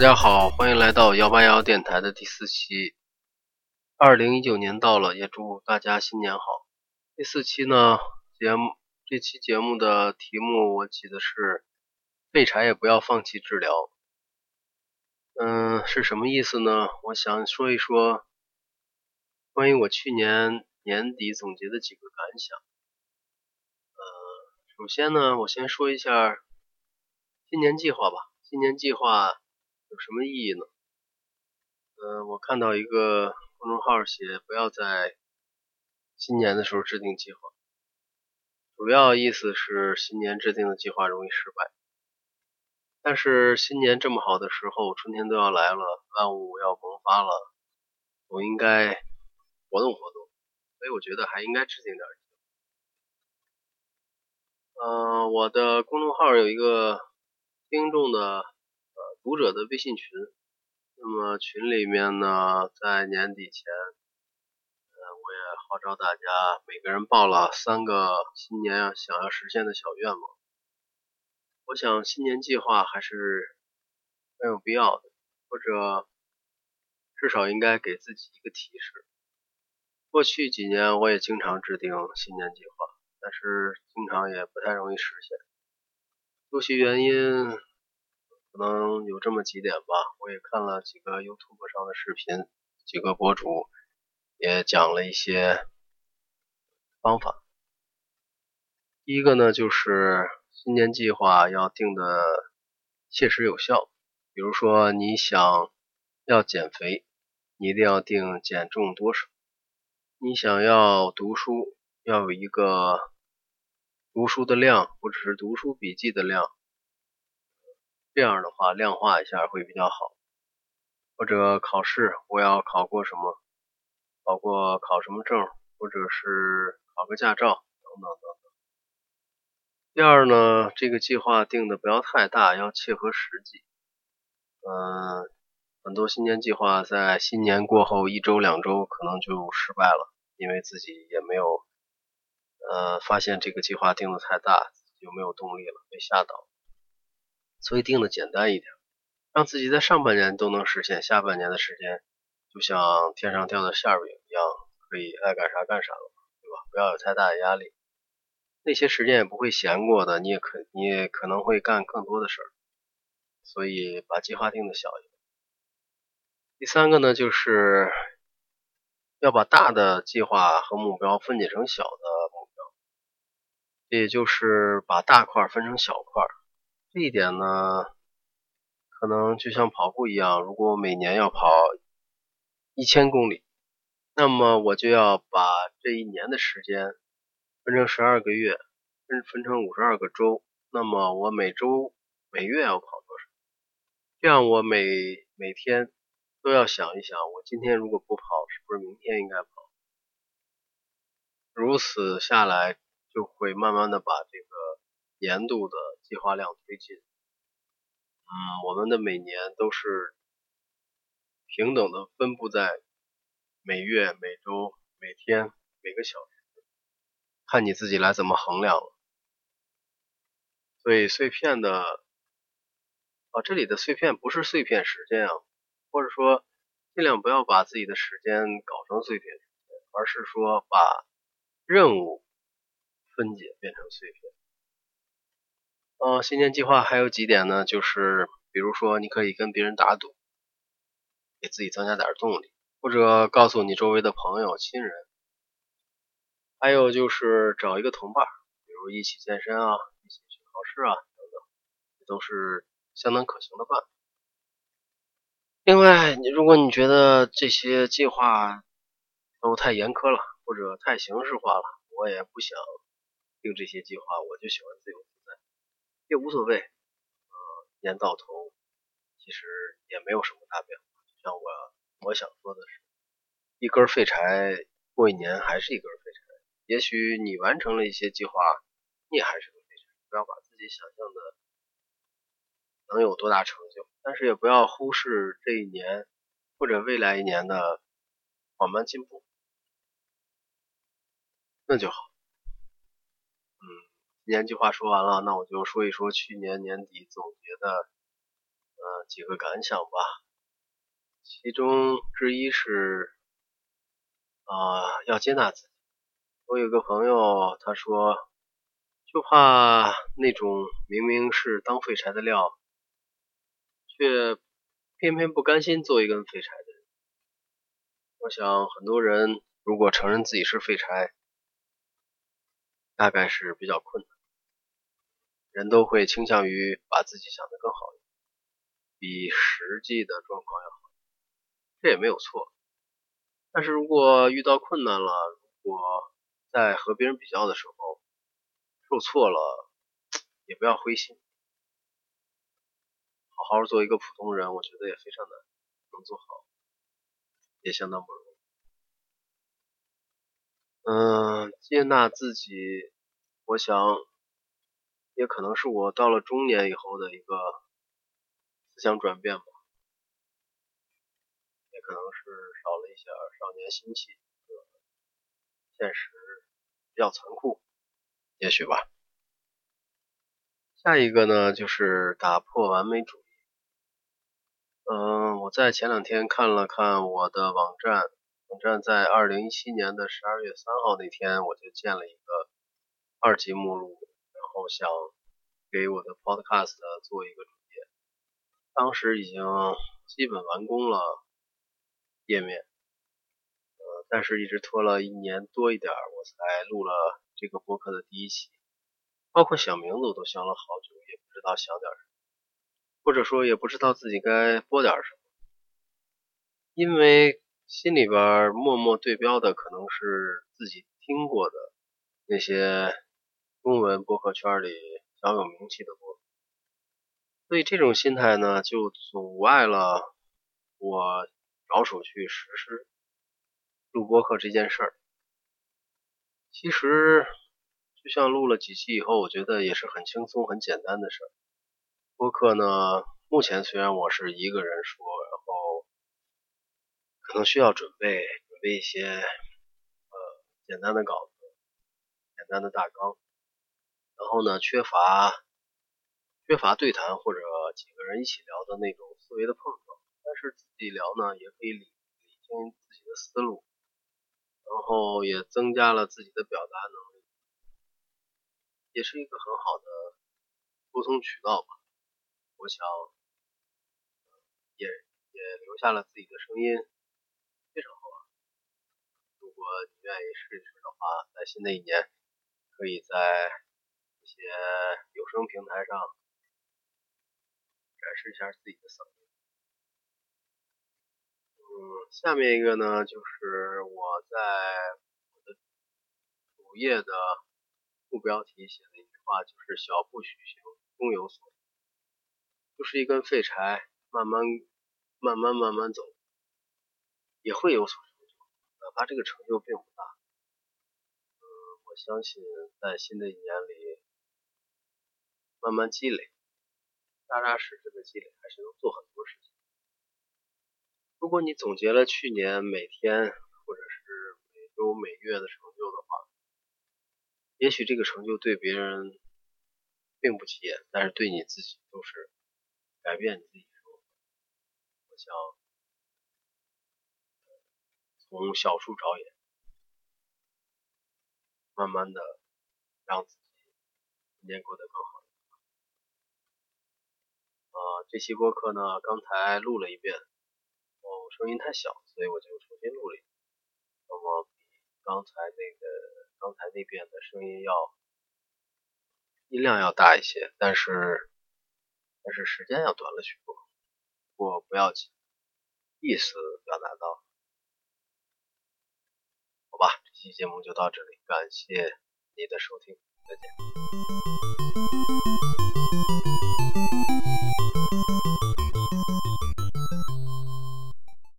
大家好，欢迎来到幺八幺电台的第四期。二零一九年到了，也祝大家新年好。第四期呢，节目这期节目的题目我起的是“废柴也不要放弃治疗”。嗯，是什么意思呢？我想说一说关于我去年年底总结的几个感想。呃，首先呢，我先说一下新年计划吧。新年计划。有什么意义呢？嗯，我看到一个公众号写，不要在新年的时候制定计划，主要意思是新年制定的计划容易失败。但是新年这么好的时候，春天都要来了，万物要萌发了，我应该活动活动，所以我觉得还应该制定点计划。嗯，我的公众号有一个听众的。读者的微信群，那么群里面呢，在年底前，呃，我也号召大家每个人报了三个新年想要实现的小愿望。我想新年计划还是很有必要的，或者至少应该给自己一个提示。过去几年我也经常制定新年计划，但是经常也不太容易实现，究其原因。可能有这么几点吧，我也看了几个 YouTube 上的视频，几个博主也讲了一些方法。第一个呢，就是新年计划要定的切实有效，比如说你想要减肥，你一定要定减重多少；你想要读书，要有一个读书的量，或者是读书笔记的量。这样的话，量化一下会比较好。或者考试，我要考过什么？考过考什么证？或者是考个驾照等等等等。第二呢，这个计划定的不要太大，要切合实际。嗯，很多新年计划在新年过后一周两周可能就失败了，因为自己也没有呃发现这个计划定的太大，就没有动力了，被吓倒。所以定的简单一点，让自己在上半年都能实现，下半年的时间就像天上掉的馅饼一样，可以爱干啥干啥了，对吧？不要有太大的压力，那些时间也不会闲过的，你也可你也可能会干更多的事儿，所以把计划定的小一点。第三个呢，就是要把大的计划和目标分解成小的目标，也就是把大块分成小块。这一点呢，可能就像跑步一样，如果我每年要跑一千公里，那么我就要把这一年的时间分成十二个月，分分成五十二个周，那么我每周每月要跑多少？这样我每每天都要想一想，我今天如果不跑，是不是明天应该跑？如此下来，就会慢慢的把这个年度的。计划量推进，嗯，我们的每年都是平等的分布在每月、每周、每天、每个小时，看你自己来怎么衡量了。所以碎片的啊，这里的碎片不是碎片时间啊，或者说尽量不要把自己的时间搞成碎片时间，而是说把任务分解变成碎片。呃，新年计划还有几点呢？就是比如说，你可以跟别人打赌，给自己增加点动力，或者告诉你周围的朋友、亲人。还有就是找一个同伴，比如一起健身啊，一起去考试啊，等等，这都是相当可行的办法。另外，你如果你觉得这些计划都太严苛了，或者太形式化了，我也不想定这些计划，我就喜欢自由。也无所谓，呃，年到头其实也没有什么大变化。就像我我想说的是，一根废柴过一年还是一根废柴。也许你完成了一些计划，你也还是个废柴。不要把自己想象的能有多大成就，但是也不要忽视这一年或者未来一年的缓慢进步，那就好。年计划说完了，那我就说一说去年年底总结的呃几个感想吧，其中之一是啊要接纳自己。我有个朋友他说，就怕那种明明是当废柴的料，却偏偏不甘心做一根废柴的人。我想很多人如果承认自己是废柴，大概是比较困难。人都会倾向于把自己想得更好一点，比实际的状况要好，这也没有错。但是如果遇到困难了，如果在和别人比较的时候受挫了，也不要灰心，好好做一个普通人，我觉得也非常难，能做好也相当不容易。嗯，接纳自己，我想。也可能是我到了中年以后的一个思想转变吧，也可能是少了一些少年心气，现实比较残酷，也许吧。下一个呢，就是打破完美主义。嗯，我在前两天看了看我的网站，网站在二零一七年的十二月三号那天，我就建了一个二级目录。然后想给我的 Podcast 做一个主页，当时已经基本完工了页面，呃，但是一直拖了一年多一点，我才录了这个播客的第一期，包括想名字我都想了好久，也不知道想点什么，或者说也不知道自己该播点什么，因为心里边默默对标的可能是自己听过的那些。中文播客圈里小有名气的播客，所以这种心态呢，就阻碍了我着手去实施录播客这件事儿。其实，就像录了几期以后，我觉得也是很轻松、很简单的事儿。播客呢，目前虽然我是一个人说，然后可能需要准备准备一些呃简单的稿子、简单的大纲。然后呢，缺乏缺乏对谈或者几个人一起聊的那种思维的碰撞，但是自己聊呢，也可以理理清自己的思路，然后也增加了自己的表达能力，也是一个很好的沟通渠道吧。我想也也留下了自己的声音，非常好玩。如果你愿意试一试的话，在新的一年可以在。些有声平台上展示一下自己的嗓音。嗯，下面一个呢，就是我在我的主页的副标题写的一句话，就是“小步许行，终有所就是一根废柴，慢慢、慢慢、慢慢走，也会有所成就，哪怕这个成就并不大。嗯，我相信在新的一年。慢慢积累，扎扎实实的积累，还是能做很多事情。如果你总结了去年每天或者是每周每月的成就的话，也许这个成就对别人并不起眼，但是对你自己都是改变你自己生。我想从小处着眼，慢慢的让自己今年过得更好。这期播客呢，刚才录了一遍，哦，声音太小，所以我就重新录了一遍。那么比刚才那个刚才那遍的声音要音量要大一些，但是但是时间要短了许多。不过不要紧，意思表达到，好吧，这期节目就到这里，感谢你的收听，再见。